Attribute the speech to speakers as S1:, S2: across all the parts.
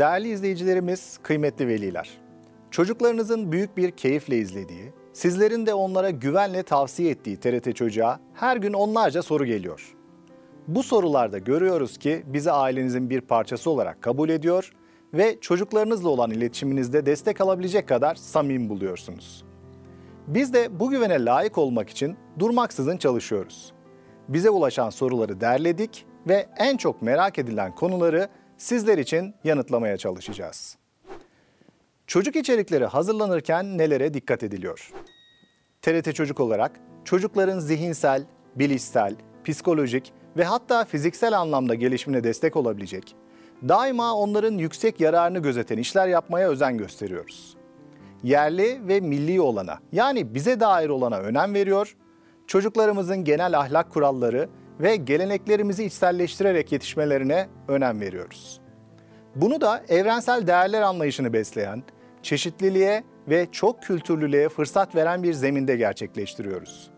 S1: Değerli izleyicilerimiz, kıymetli veliler. Çocuklarınızın büyük bir keyifle izlediği, sizlerin de onlara güvenle tavsiye ettiği TRT Çocuğa her gün onlarca soru geliyor. Bu sorularda görüyoruz ki bizi ailenizin bir parçası olarak kabul ediyor ve çocuklarınızla olan iletişiminizde destek alabilecek kadar samimi buluyorsunuz. Biz de bu güvene layık olmak için durmaksızın çalışıyoruz. Bize ulaşan soruları derledik ve en çok merak edilen konuları sizler için yanıtlamaya çalışacağız. Çocuk içerikleri hazırlanırken nelere dikkat ediliyor? TRT Çocuk olarak çocukların zihinsel, bilişsel, psikolojik ve hatta fiziksel anlamda gelişimine destek olabilecek, daima onların yüksek yararını gözeten işler yapmaya özen gösteriyoruz. Yerli ve milli olana yani bize dair olana önem veriyor, çocuklarımızın genel ahlak kuralları ve geleneklerimizi içselleştirerek yetişmelerine önem veriyoruz. Bunu da evrensel değerler anlayışını besleyen, çeşitliliğe ve çok kültürlülüğe fırsat veren bir zeminde gerçekleştiriyoruz.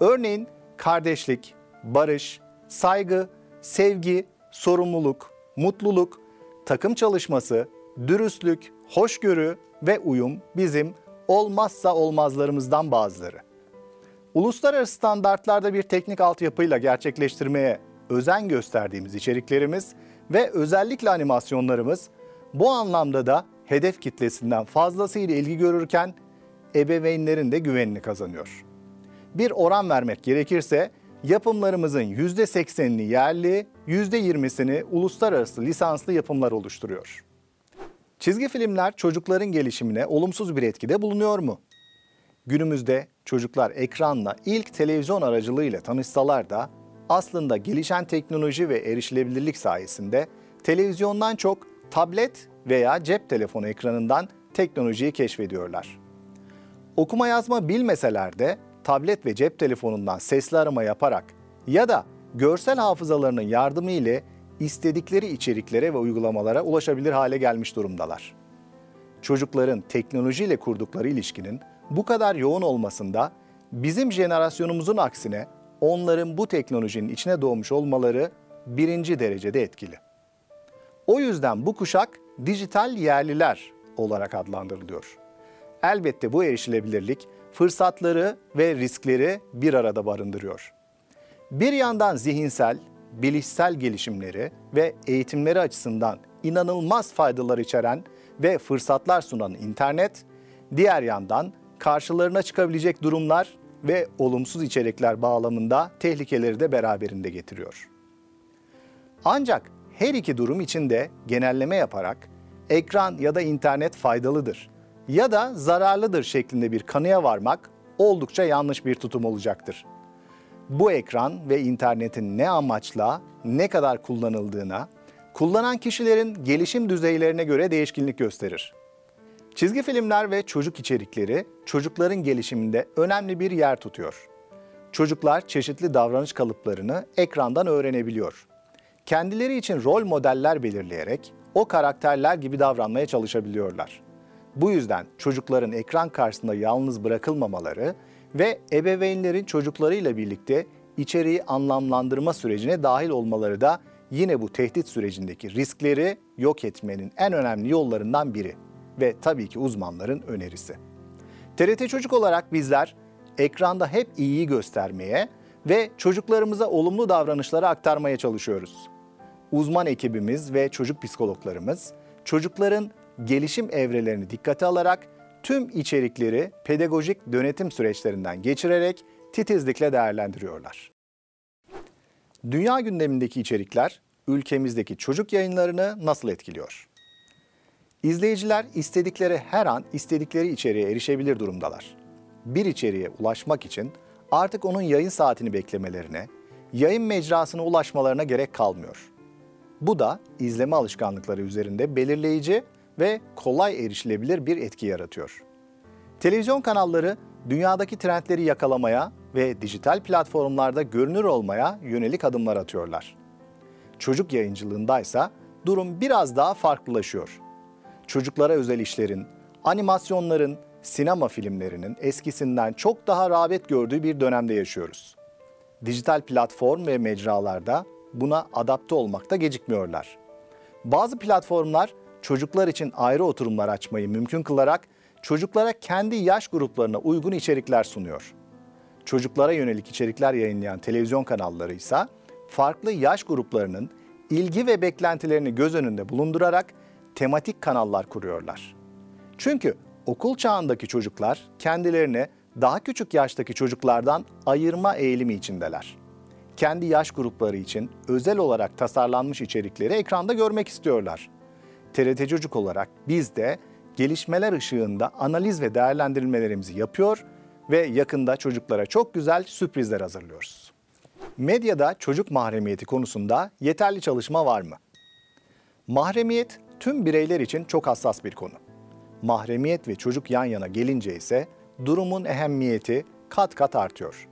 S1: Örneğin kardeşlik, barış, saygı, sevgi, sorumluluk, mutluluk, takım çalışması, dürüstlük, hoşgörü ve uyum bizim olmazsa olmazlarımızdan bazıları. Uluslararası standartlarda bir teknik altyapıyla gerçekleştirmeye özen gösterdiğimiz içeriklerimiz ve özellikle animasyonlarımız bu anlamda da hedef kitlesinden fazlasıyla ilgi görürken ebeveynlerin de güvenini kazanıyor. Bir oran vermek gerekirse yapımlarımızın %80'ini yerli, %20'sini uluslararası lisanslı yapımlar oluşturuyor. Çizgi filmler çocukların gelişimine olumsuz bir etkide bulunuyor mu? Günümüzde çocuklar ekranla ilk televizyon aracılığıyla tanışsalar da aslında gelişen teknoloji ve erişilebilirlik sayesinde televizyondan çok tablet veya cep telefonu ekranından teknolojiyi keşfediyorlar. Okuma yazma bilmeseler de tablet ve cep telefonundan sesli arama yaparak ya da görsel hafızalarının yardımı ile istedikleri içeriklere ve uygulamalara ulaşabilir hale gelmiş durumdalar. Çocukların teknolojiyle kurdukları ilişkinin bu kadar yoğun olmasında bizim jenerasyonumuzun aksine onların bu teknolojinin içine doğmuş olmaları birinci derecede etkili. O yüzden bu kuşak dijital yerliler olarak adlandırılıyor. Elbette bu erişilebilirlik fırsatları ve riskleri bir arada barındırıyor. Bir yandan zihinsel, bilişsel gelişimleri ve eğitimleri açısından inanılmaz faydalar içeren ve fırsatlar sunan internet, diğer yandan karşılarına çıkabilecek durumlar ve olumsuz içerikler bağlamında tehlikeleri de beraberinde getiriyor. Ancak her iki durum için de genelleme yaparak ekran ya da internet faydalıdır ya da zararlıdır şeklinde bir kanıya varmak oldukça yanlış bir tutum olacaktır. Bu ekran ve internetin ne amaçla, ne kadar kullanıldığına, kullanan kişilerin gelişim düzeylerine göre değişkinlik gösterir. Çizgi filmler ve çocuk içerikleri çocukların gelişiminde önemli bir yer tutuyor. Çocuklar çeşitli davranış kalıplarını ekrandan öğrenebiliyor. Kendileri için rol modeller belirleyerek o karakterler gibi davranmaya çalışabiliyorlar. Bu yüzden çocukların ekran karşısında yalnız bırakılmamaları ve ebeveynlerin çocuklarıyla birlikte içeriği anlamlandırma sürecine dahil olmaları da yine bu tehdit sürecindeki riskleri yok etmenin en önemli yollarından biri ve tabii ki uzmanların önerisi. TRT Çocuk olarak bizler ekranda hep iyiyi göstermeye ve çocuklarımıza olumlu davranışları aktarmaya çalışıyoruz. Uzman ekibimiz ve çocuk psikologlarımız çocukların gelişim evrelerini dikkate alarak tüm içerikleri pedagojik dönetim süreçlerinden geçirerek titizlikle değerlendiriyorlar. Dünya gündemindeki içerikler ülkemizdeki çocuk yayınlarını nasıl etkiliyor? İzleyiciler istedikleri her an istedikleri içeriğe erişebilir durumdalar. Bir içeriğe ulaşmak için artık onun yayın saatini beklemelerine, yayın mecrasına ulaşmalarına gerek kalmıyor. Bu da izleme alışkanlıkları üzerinde belirleyici ve kolay erişilebilir bir etki yaratıyor. Televizyon kanalları dünyadaki trendleri yakalamaya ve dijital platformlarda görünür olmaya yönelik adımlar atıyorlar. Çocuk yayıncılığındaysa durum biraz daha farklılaşıyor. Çocuklara özel işlerin, animasyonların, sinema filmlerinin eskisinden çok daha rağbet gördüğü bir dönemde yaşıyoruz. Dijital platform ve mecralarda buna adapte olmakta gecikmiyorlar. Bazı platformlar çocuklar için ayrı oturumlar açmayı mümkün kılarak çocuklara kendi yaş gruplarına uygun içerikler sunuyor. Çocuklara yönelik içerikler yayınlayan televizyon kanalları ise farklı yaş gruplarının ilgi ve beklentilerini göz önünde bulundurarak tematik kanallar kuruyorlar. Çünkü okul çağındaki çocuklar kendilerini daha küçük yaştaki çocuklardan ayırma eğilimi içindeler. Kendi yaş grupları için özel olarak tasarlanmış içerikleri ekranda görmek istiyorlar. TRT Çocuk olarak biz de gelişmeler ışığında analiz ve değerlendirmelerimizi yapıyor ve yakında çocuklara çok güzel sürprizler hazırlıyoruz. Medyada çocuk mahremiyeti konusunda yeterli çalışma var mı? Mahremiyet tüm bireyler için çok hassas bir konu. Mahremiyet ve çocuk yan yana gelince ise durumun ehemmiyeti kat kat artıyor.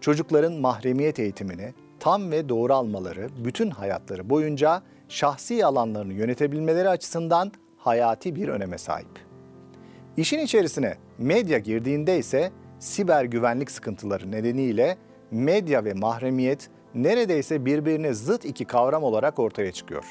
S1: Çocukların mahremiyet eğitimini tam ve doğru almaları bütün hayatları boyunca şahsi alanlarını yönetebilmeleri açısından hayati bir öneme sahip. İşin içerisine medya girdiğinde ise siber güvenlik sıkıntıları nedeniyle medya ve mahremiyet neredeyse birbirine zıt iki kavram olarak ortaya çıkıyor.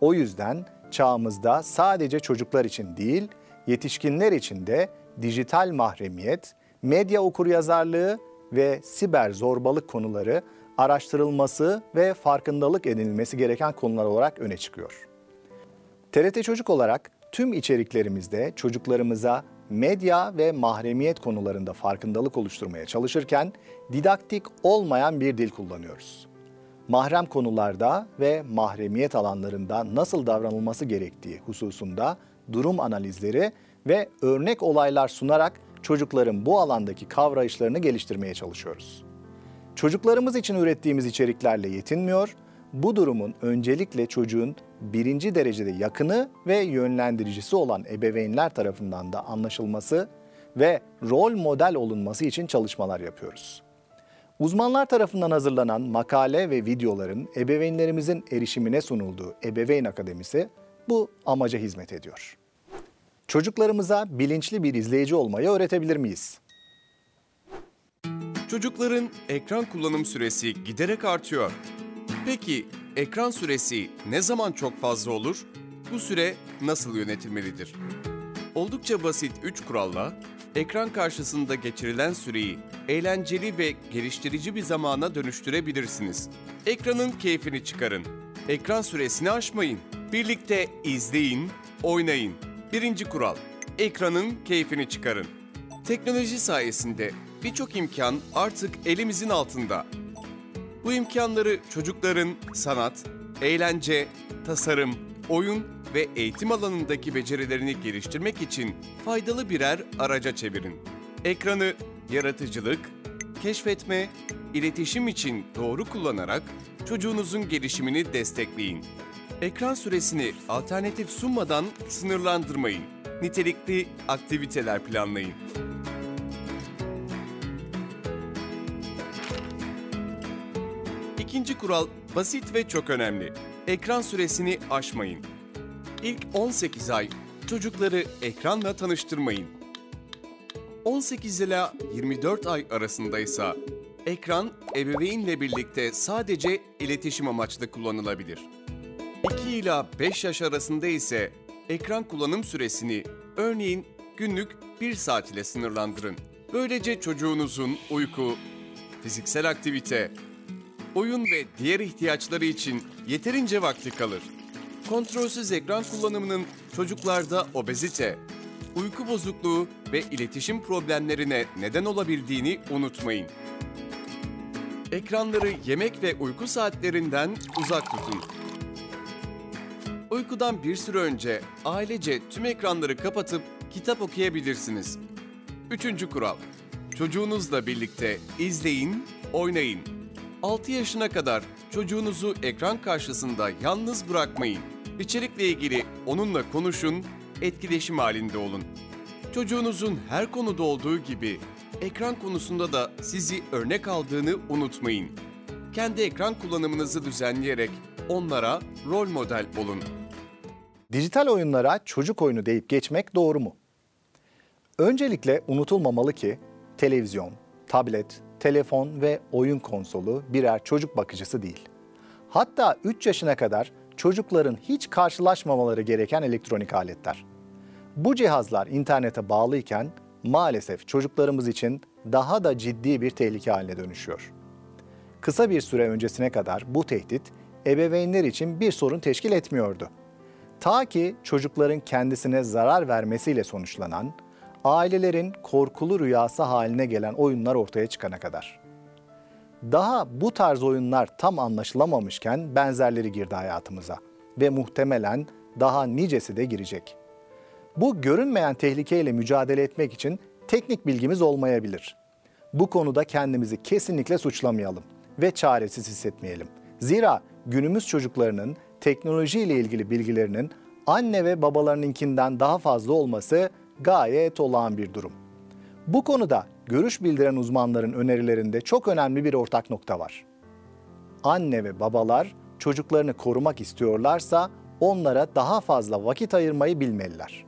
S1: O yüzden çağımızda sadece çocuklar için değil, yetişkinler için de dijital mahremiyet, medya okuryazarlığı ve siber zorbalık konuları araştırılması ve farkındalık edinilmesi gereken konular olarak öne çıkıyor. TRT Çocuk olarak tüm içeriklerimizde çocuklarımıza medya ve mahremiyet konularında farkındalık oluşturmaya çalışırken didaktik olmayan bir dil kullanıyoruz. Mahrem konularda ve mahremiyet alanlarında nasıl davranılması gerektiği hususunda durum analizleri ve örnek olaylar sunarak çocukların bu alandaki kavrayışlarını geliştirmeye çalışıyoruz. Çocuklarımız için ürettiğimiz içeriklerle yetinmiyor, bu durumun öncelikle çocuğun birinci derecede yakını ve yönlendiricisi olan ebeveynler tarafından da anlaşılması ve rol model olunması için çalışmalar yapıyoruz. Uzmanlar tarafından hazırlanan makale ve videoların ebeveynlerimizin erişimine sunulduğu Ebeveyn Akademisi bu amaca hizmet ediyor. Çocuklarımıza bilinçli bir izleyici olmayı öğretebilir miyiz?
S2: Çocukların ekran kullanım süresi giderek artıyor. Peki ekran süresi ne zaman çok fazla olur? Bu süre nasıl yönetilmelidir? Oldukça basit 3 kuralla ekran karşısında geçirilen süreyi eğlenceli ve geliştirici bir zamana dönüştürebilirsiniz. Ekranın keyfini çıkarın. Ekran süresini aşmayın. Birlikte izleyin, oynayın. Birinci kural. Ekranın keyfini çıkarın. Teknoloji sayesinde birçok imkan artık elimizin altında. Bu imkanları çocukların sanat, eğlence, tasarım, oyun ve eğitim alanındaki becerilerini geliştirmek için faydalı birer araca çevirin. Ekranı yaratıcılık, keşfetme, iletişim için doğru kullanarak çocuğunuzun gelişimini destekleyin. Ekran süresini alternatif sunmadan sınırlandırmayın. Nitelikli aktiviteler planlayın. İkinci kural basit ve çok önemli. Ekran süresini aşmayın. İlk 18 ay çocukları ekranla tanıştırmayın. 18 ila 24 ay arasındaysa ekran ebeveynle birlikte sadece iletişim amaçlı kullanılabilir. 2 ila 5 yaş arasında ise ekran kullanım süresini örneğin günlük 1 saat ile sınırlandırın. Böylece çocuğunuzun uyku, fiziksel aktivite, oyun ve diğer ihtiyaçları için yeterince vakti kalır. Kontrolsüz ekran kullanımının çocuklarda obezite, uyku bozukluğu ve iletişim problemlerine neden olabildiğini unutmayın. Ekranları yemek ve uyku saatlerinden uzak tutun. Uykudan bir süre önce ailece tüm ekranları kapatıp kitap okuyabilirsiniz. Üçüncü kural. Çocuğunuzla birlikte izleyin, oynayın. 6 yaşına kadar çocuğunuzu ekran karşısında yalnız bırakmayın. İçerikle ilgili onunla konuşun, etkileşim halinde olun. Çocuğunuzun her konuda olduğu gibi ekran konusunda da sizi örnek aldığını unutmayın. Kendi ekran kullanımınızı düzenleyerek onlara rol model olun.
S1: Dijital oyunlara çocuk oyunu deyip geçmek doğru mu? Öncelikle unutulmamalı ki televizyon, tablet, telefon ve oyun konsolu birer çocuk bakıcısı değil. Hatta 3 yaşına kadar çocukların hiç karşılaşmamaları gereken elektronik aletler. Bu cihazlar internete bağlıyken maalesef çocuklarımız için daha da ciddi bir tehlike haline dönüşüyor. Kısa bir süre öncesine kadar bu tehdit ebeveynler için bir sorun teşkil etmiyordu. Ta ki çocukların kendisine zarar vermesiyle sonuçlanan, ailelerin korkulu rüyası haline gelen oyunlar ortaya çıkana kadar. Daha bu tarz oyunlar tam anlaşılamamışken benzerleri girdi hayatımıza ve muhtemelen daha nicesi de girecek. Bu görünmeyen tehlikeyle mücadele etmek için teknik bilgimiz olmayabilir. Bu konuda kendimizi kesinlikle suçlamayalım ve çaresiz hissetmeyelim. Zira günümüz çocuklarının teknoloji ile ilgili bilgilerinin anne ve babalarınınkinden daha fazla olması gayet olağan bir durum. Bu konuda görüş bildiren uzmanların önerilerinde çok önemli bir ortak nokta var. Anne ve babalar çocuklarını korumak istiyorlarsa onlara daha fazla vakit ayırmayı bilmeliler.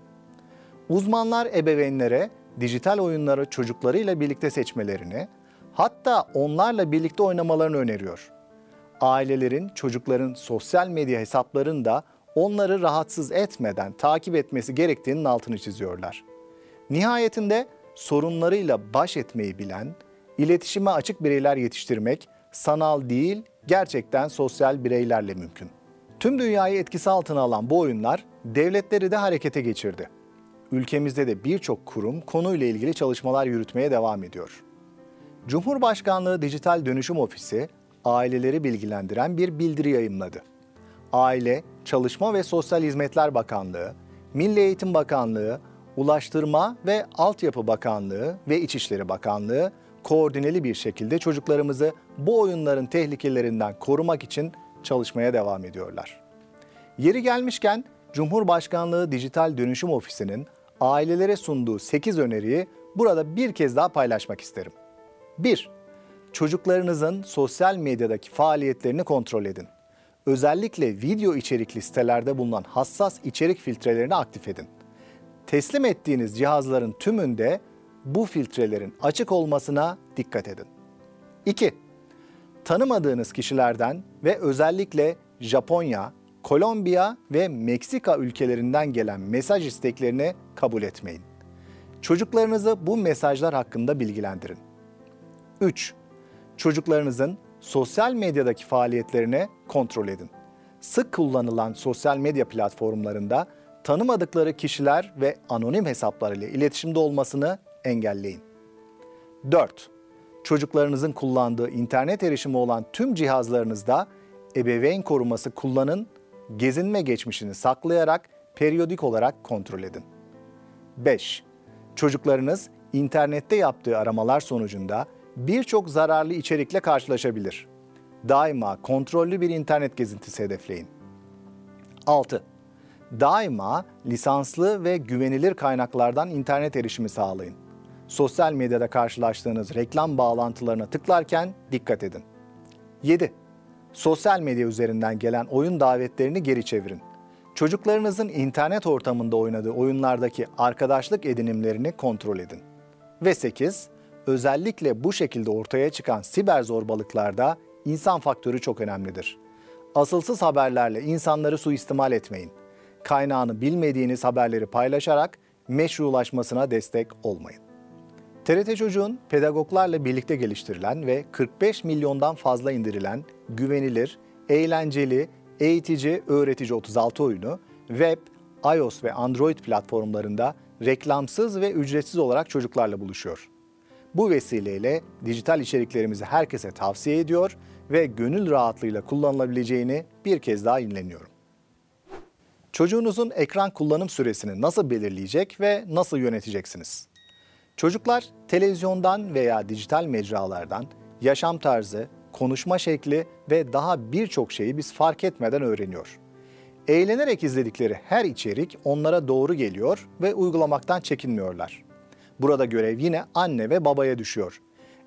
S1: Uzmanlar ebeveynlere dijital oyunları çocuklarıyla birlikte seçmelerini, hatta onlarla birlikte oynamalarını öneriyor. Ailelerin çocukların sosyal medya hesaplarını da onları rahatsız etmeden takip etmesi gerektiğinin altını çiziyorlar. Nihayetinde sorunlarıyla baş etmeyi bilen, iletişime açık bireyler yetiştirmek sanal değil, gerçekten sosyal bireylerle mümkün. Tüm dünyayı etkisi altına alan bu oyunlar devletleri de harekete geçirdi. Ülkemizde de birçok kurum konuyla ilgili çalışmalar yürütmeye devam ediyor. Cumhurbaşkanlığı Dijital Dönüşüm Ofisi aileleri bilgilendiren bir bildiri yayımladı. Aile, Çalışma ve Sosyal Hizmetler Bakanlığı, Milli Eğitim Bakanlığı, Ulaştırma ve Altyapı Bakanlığı ve İçişleri Bakanlığı koordineli bir şekilde çocuklarımızı bu oyunların tehlikelerinden korumak için çalışmaya devam ediyorlar. Yeri gelmişken Cumhurbaşkanlığı Dijital Dönüşüm Ofisi'nin ailelere sunduğu 8 öneriyi burada bir kez daha paylaşmak isterim. 1. Çocuklarınızın sosyal medyadaki faaliyetlerini kontrol edin. Özellikle video içerikli sitelerde bulunan hassas içerik filtrelerini aktif edin. Teslim ettiğiniz cihazların tümünde bu filtrelerin açık olmasına dikkat edin. 2. Tanımadığınız kişilerden ve özellikle Japonya, Kolombiya ve Meksika ülkelerinden gelen mesaj isteklerini kabul etmeyin. Çocuklarınızı bu mesajlar hakkında bilgilendirin. 3. Çocuklarınızın sosyal medyadaki faaliyetlerini kontrol edin. Sık kullanılan sosyal medya platformlarında tanımadıkları kişiler ve anonim hesaplar ile iletişimde olmasını engelleyin. 4. Çocuklarınızın kullandığı internet erişimi olan tüm cihazlarınızda ebeveyn koruması kullanın, gezinme geçmişini saklayarak periyodik olarak kontrol edin. 5. Çocuklarınız internette yaptığı aramalar sonucunda birçok zararlı içerikle karşılaşabilir. Daima kontrollü bir internet gezintisi hedefleyin. 6. Daima lisanslı ve güvenilir kaynaklardan internet erişimi sağlayın. Sosyal medyada karşılaştığınız reklam bağlantılarına tıklarken dikkat edin. 7. Sosyal medya üzerinden gelen oyun davetlerini geri çevirin. Çocuklarınızın internet ortamında oynadığı oyunlardaki arkadaşlık edinimlerini kontrol edin. Ve 8. Özellikle bu şekilde ortaya çıkan siber zorbalıklarda insan faktörü çok önemlidir. Asılsız haberlerle insanları suistimal etmeyin. Kaynağını bilmediğiniz haberleri paylaşarak meşrulaşmasına destek olmayın. TRT Çocuğun pedagoglarla birlikte geliştirilen ve 45 milyondan fazla indirilen güvenilir, eğlenceli, eğitici, öğretici 36 oyunu web, iOS ve Android platformlarında reklamsız ve ücretsiz olarak çocuklarla buluşuyor. Bu vesileyle dijital içeriklerimizi herkese tavsiye ediyor ve gönül rahatlığıyla kullanılabileceğini bir kez daha inleniyorum. Çocuğunuzun ekran kullanım süresini nasıl belirleyecek ve nasıl yöneteceksiniz? Çocuklar televizyondan veya dijital mecralardan yaşam tarzı, konuşma şekli ve daha birçok şeyi biz fark etmeden öğreniyor. Eğlenerek izledikleri her içerik onlara doğru geliyor ve uygulamaktan çekinmiyorlar. Burada görev yine anne ve babaya düşüyor.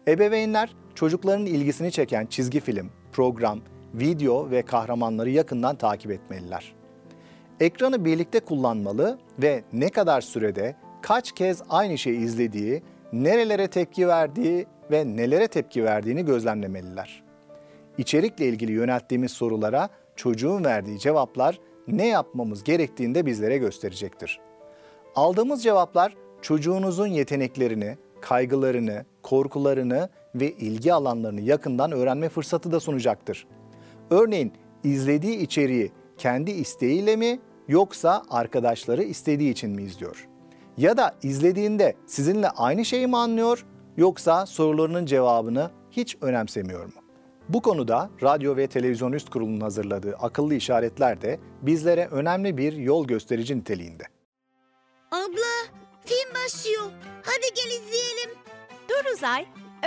S1: Ebeveynler çocukların ilgisini çeken çizgi film, program, video ve kahramanları yakından takip etmeliler. Ekranı birlikte kullanmalı ve ne kadar sürede kaç kez aynı şeyi izlediği, nerelere tepki verdiği ve nelere tepki verdiğini gözlemlemeliler. İçerikle ilgili yönelttiğimiz sorulara çocuğun verdiği cevaplar ne yapmamız gerektiğini de bizlere gösterecektir. Aldığımız cevaplar çocuğunuzun yeteneklerini, kaygılarını, korkularını ve ilgi alanlarını yakından öğrenme fırsatı da sunacaktır. Örneğin izlediği içeriği kendi isteğiyle mi yoksa arkadaşları istediği için mi izliyor? Ya da izlediğinde sizinle aynı şeyi mi anlıyor yoksa sorularının cevabını hiç önemsemiyor mu? Bu konuda Radyo ve Televizyon Üst Kurulu'nun hazırladığı akıllı işaretler de bizlere önemli bir yol gösterici niteliğinde.
S3: Abla, film başlıyor. Hadi gel izleyelim.
S4: Dur Uzay.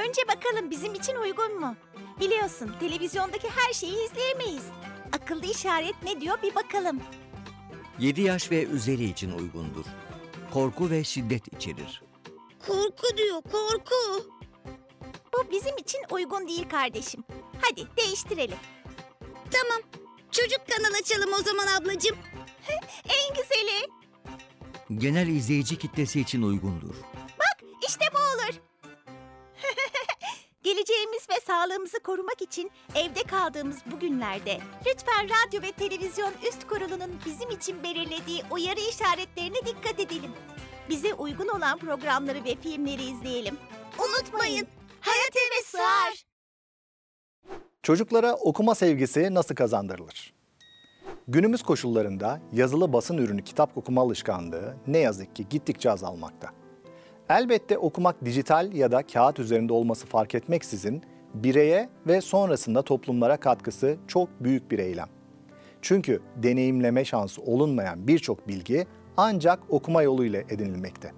S4: Önce bakalım bizim için uygun mu? Biliyorsun televizyondaki her şeyi izleyemeyiz. Akıllı işaret ne diyor bir bakalım.
S5: 7 yaş ve üzeri için uygundur. Korku ve şiddet içerir.
S3: Korku diyor, korku.
S4: Bu bizim için uygun değil kardeşim. Hadi değiştirelim.
S3: Tamam. Çocuk kanal açalım o zaman ablacığım.
S4: En güzeli.
S5: Genel izleyici kitlesi için uygundur.
S4: İşte bu olur. Geleceğimiz ve sağlığımızı korumak için evde kaldığımız bu günlerde lütfen radyo ve televizyon üst kurulunun bizim için belirlediği uyarı işaretlerine dikkat edelim. Bize uygun olan programları ve filmleri izleyelim.
S3: Unutmayın. Hayat eve sığar.
S1: Çocuklara okuma sevgisi nasıl kazandırılır? Günümüz koşullarında yazılı basın ürünü kitap okuma alışkanlığı ne yazık ki gittikçe azalmakta. Elbette okumak dijital ya da kağıt üzerinde olması fark etmeksizin bireye ve sonrasında toplumlara katkısı çok büyük bir eylem. Çünkü deneyimleme şansı olunmayan birçok bilgi ancak okuma yoluyla edinilmekte.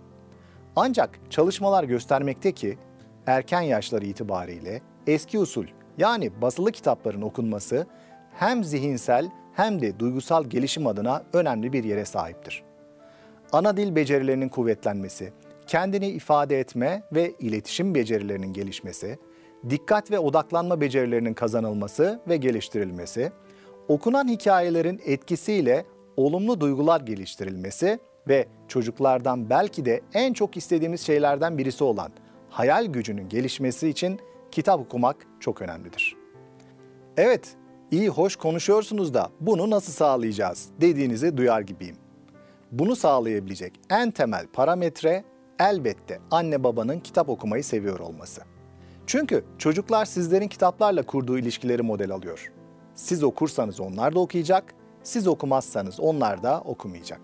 S1: Ancak çalışmalar göstermekte ki erken yaşları itibariyle eski usul yani basılı kitapların okunması hem zihinsel hem de duygusal gelişim adına önemli bir yere sahiptir. Ana dil becerilerinin kuvvetlenmesi, kendini ifade etme ve iletişim becerilerinin gelişmesi, dikkat ve odaklanma becerilerinin kazanılması ve geliştirilmesi, okunan hikayelerin etkisiyle olumlu duygular geliştirilmesi ve çocuklardan belki de en çok istediğimiz şeylerden birisi olan hayal gücünün gelişmesi için kitap okumak çok önemlidir. Evet, iyi hoş konuşuyorsunuz da bunu nasıl sağlayacağız dediğinizi duyar gibiyim. Bunu sağlayabilecek en temel parametre elbette anne babanın kitap okumayı seviyor olması. Çünkü çocuklar sizlerin kitaplarla kurduğu ilişkileri model alıyor. Siz okursanız onlar da okuyacak, siz okumazsanız onlar da okumayacak.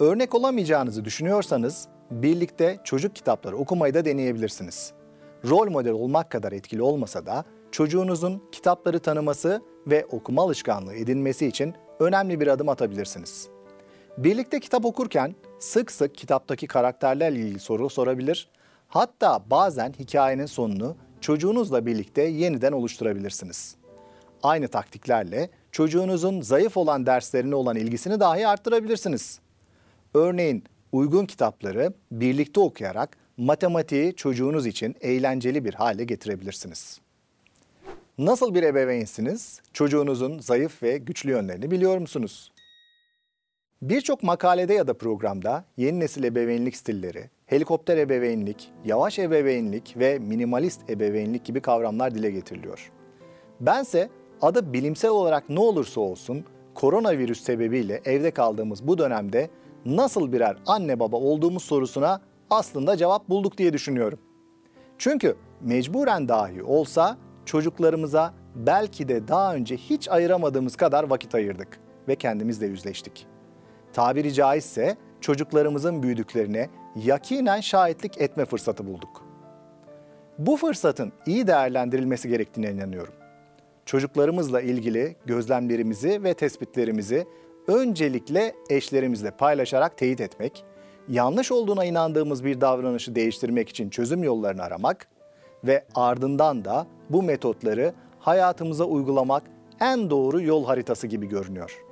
S1: Örnek olamayacağınızı düşünüyorsanız birlikte çocuk kitapları okumayı da deneyebilirsiniz. Rol model olmak kadar etkili olmasa da çocuğunuzun kitapları tanıması ve okuma alışkanlığı edinmesi için önemli bir adım atabilirsiniz. Birlikte kitap okurken sık sık kitaptaki karakterlerle ilgili soru sorabilir, hatta bazen hikayenin sonunu çocuğunuzla birlikte yeniden oluşturabilirsiniz. Aynı taktiklerle çocuğunuzun zayıf olan derslerine olan ilgisini dahi arttırabilirsiniz. Örneğin uygun kitapları birlikte okuyarak matematiği çocuğunuz için eğlenceli bir hale getirebilirsiniz. Nasıl bir ebeveynsiniz? Çocuğunuzun zayıf ve güçlü yönlerini biliyor musunuz? Birçok makalede ya da programda yeni nesil ebeveynlik stilleri, helikopter ebeveynlik, yavaş ebeveynlik ve minimalist ebeveynlik gibi kavramlar dile getiriliyor. Bense adı bilimsel olarak ne olursa olsun koronavirüs sebebiyle evde kaldığımız bu dönemde nasıl birer anne baba olduğumuz sorusuna aslında cevap bulduk diye düşünüyorum. Çünkü mecburen dahi olsa çocuklarımıza belki de daha önce hiç ayıramadığımız kadar vakit ayırdık ve kendimizle yüzleştik. Tabiri caizse çocuklarımızın büyüdüklerine yakinen şahitlik etme fırsatı bulduk. Bu fırsatın iyi değerlendirilmesi gerektiğine inanıyorum. Çocuklarımızla ilgili gözlemlerimizi ve tespitlerimizi öncelikle eşlerimizle paylaşarak teyit etmek, yanlış olduğuna inandığımız bir davranışı değiştirmek için çözüm yollarını aramak ve ardından da bu metotları hayatımıza uygulamak en doğru yol haritası gibi görünüyor.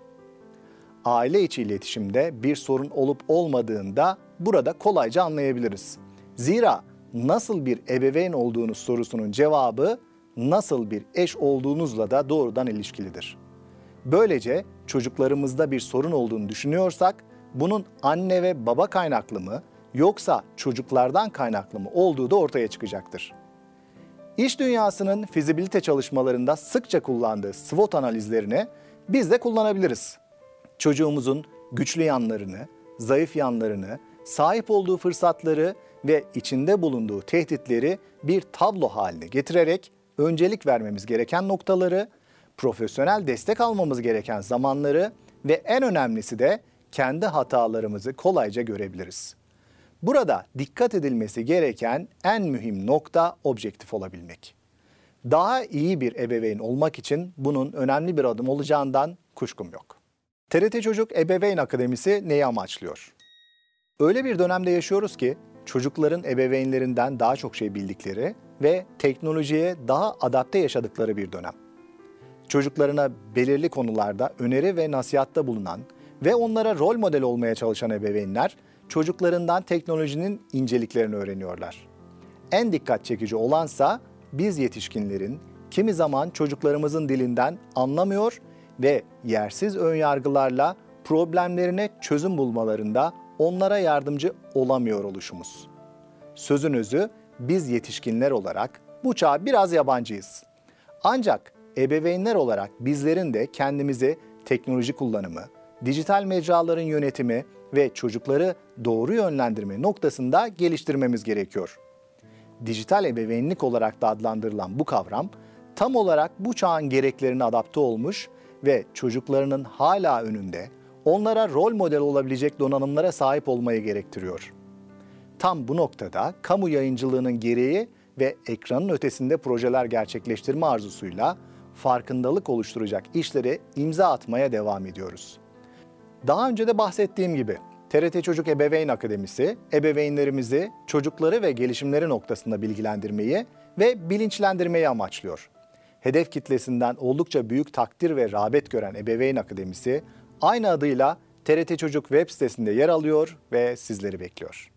S1: Aile içi iletişimde bir sorun olup olmadığında burada kolayca anlayabiliriz. Zira nasıl bir ebeveyn olduğunuz sorusunun cevabı nasıl bir eş olduğunuzla da doğrudan ilişkilidir. Böylece çocuklarımızda bir sorun olduğunu düşünüyorsak bunun anne ve baba kaynaklı mı yoksa çocuklardan kaynaklı mı olduğu da ortaya çıkacaktır. İş dünyasının fizibilite çalışmalarında sıkça kullandığı SWOT analizlerini biz de kullanabiliriz. Çocuğumuzun güçlü yanlarını, zayıf yanlarını, sahip olduğu fırsatları ve içinde bulunduğu tehditleri bir tablo haline getirerek öncelik vermemiz gereken noktaları, profesyonel destek almamız gereken zamanları ve en önemlisi de kendi hatalarımızı kolayca görebiliriz. Burada dikkat edilmesi gereken en mühim nokta objektif olabilmek. Daha iyi bir ebeveyn olmak için bunun önemli bir adım olacağından kuşkum yok. TRT Çocuk Ebeveyn Akademisi neyi amaçlıyor? Öyle bir dönemde yaşıyoruz ki çocukların ebeveynlerinden daha çok şey bildikleri ve teknolojiye daha adapte yaşadıkları bir dönem. Çocuklarına belirli konularda öneri ve nasihatta bulunan ve onlara rol model olmaya çalışan ebeveynler çocuklarından teknolojinin inceliklerini öğreniyorlar. En dikkat çekici olansa biz yetişkinlerin kimi zaman çocuklarımızın dilinden anlamıyor ve yersiz önyargılarla problemlerine çözüm bulmalarında onlara yardımcı olamıyor oluşumuz. Sözün özü biz yetişkinler olarak bu çağa biraz yabancıyız. Ancak ebeveynler olarak bizlerin de kendimizi teknoloji kullanımı, dijital mecraların yönetimi ve çocukları doğru yönlendirme noktasında geliştirmemiz gerekiyor. Dijital ebeveynlik olarak da adlandırılan bu kavram tam olarak bu çağın gereklerine adapte olmuş ve çocuklarının hala önünde onlara rol model olabilecek donanımlara sahip olmayı gerektiriyor. Tam bu noktada kamu yayıncılığının gereği ve ekranın ötesinde projeler gerçekleştirme arzusuyla farkındalık oluşturacak işlere imza atmaya devam ediyoruz. Daha önce de bahsettiğim gibi TRT Çocuk Ebeveyn Akademisi ebeveynlerimizi çocukları ve gelişimleri noktasında bilgilendirmeyi ve bilinçlendirmeyi amaçlıyor. Hedef kitlesinden oldukça büyük takdir ve rağbet gören Ebeveyn Akademisi aynı adıyla TRT Çocuk web sitesinde yer alıyor ve sizleri bekliyor.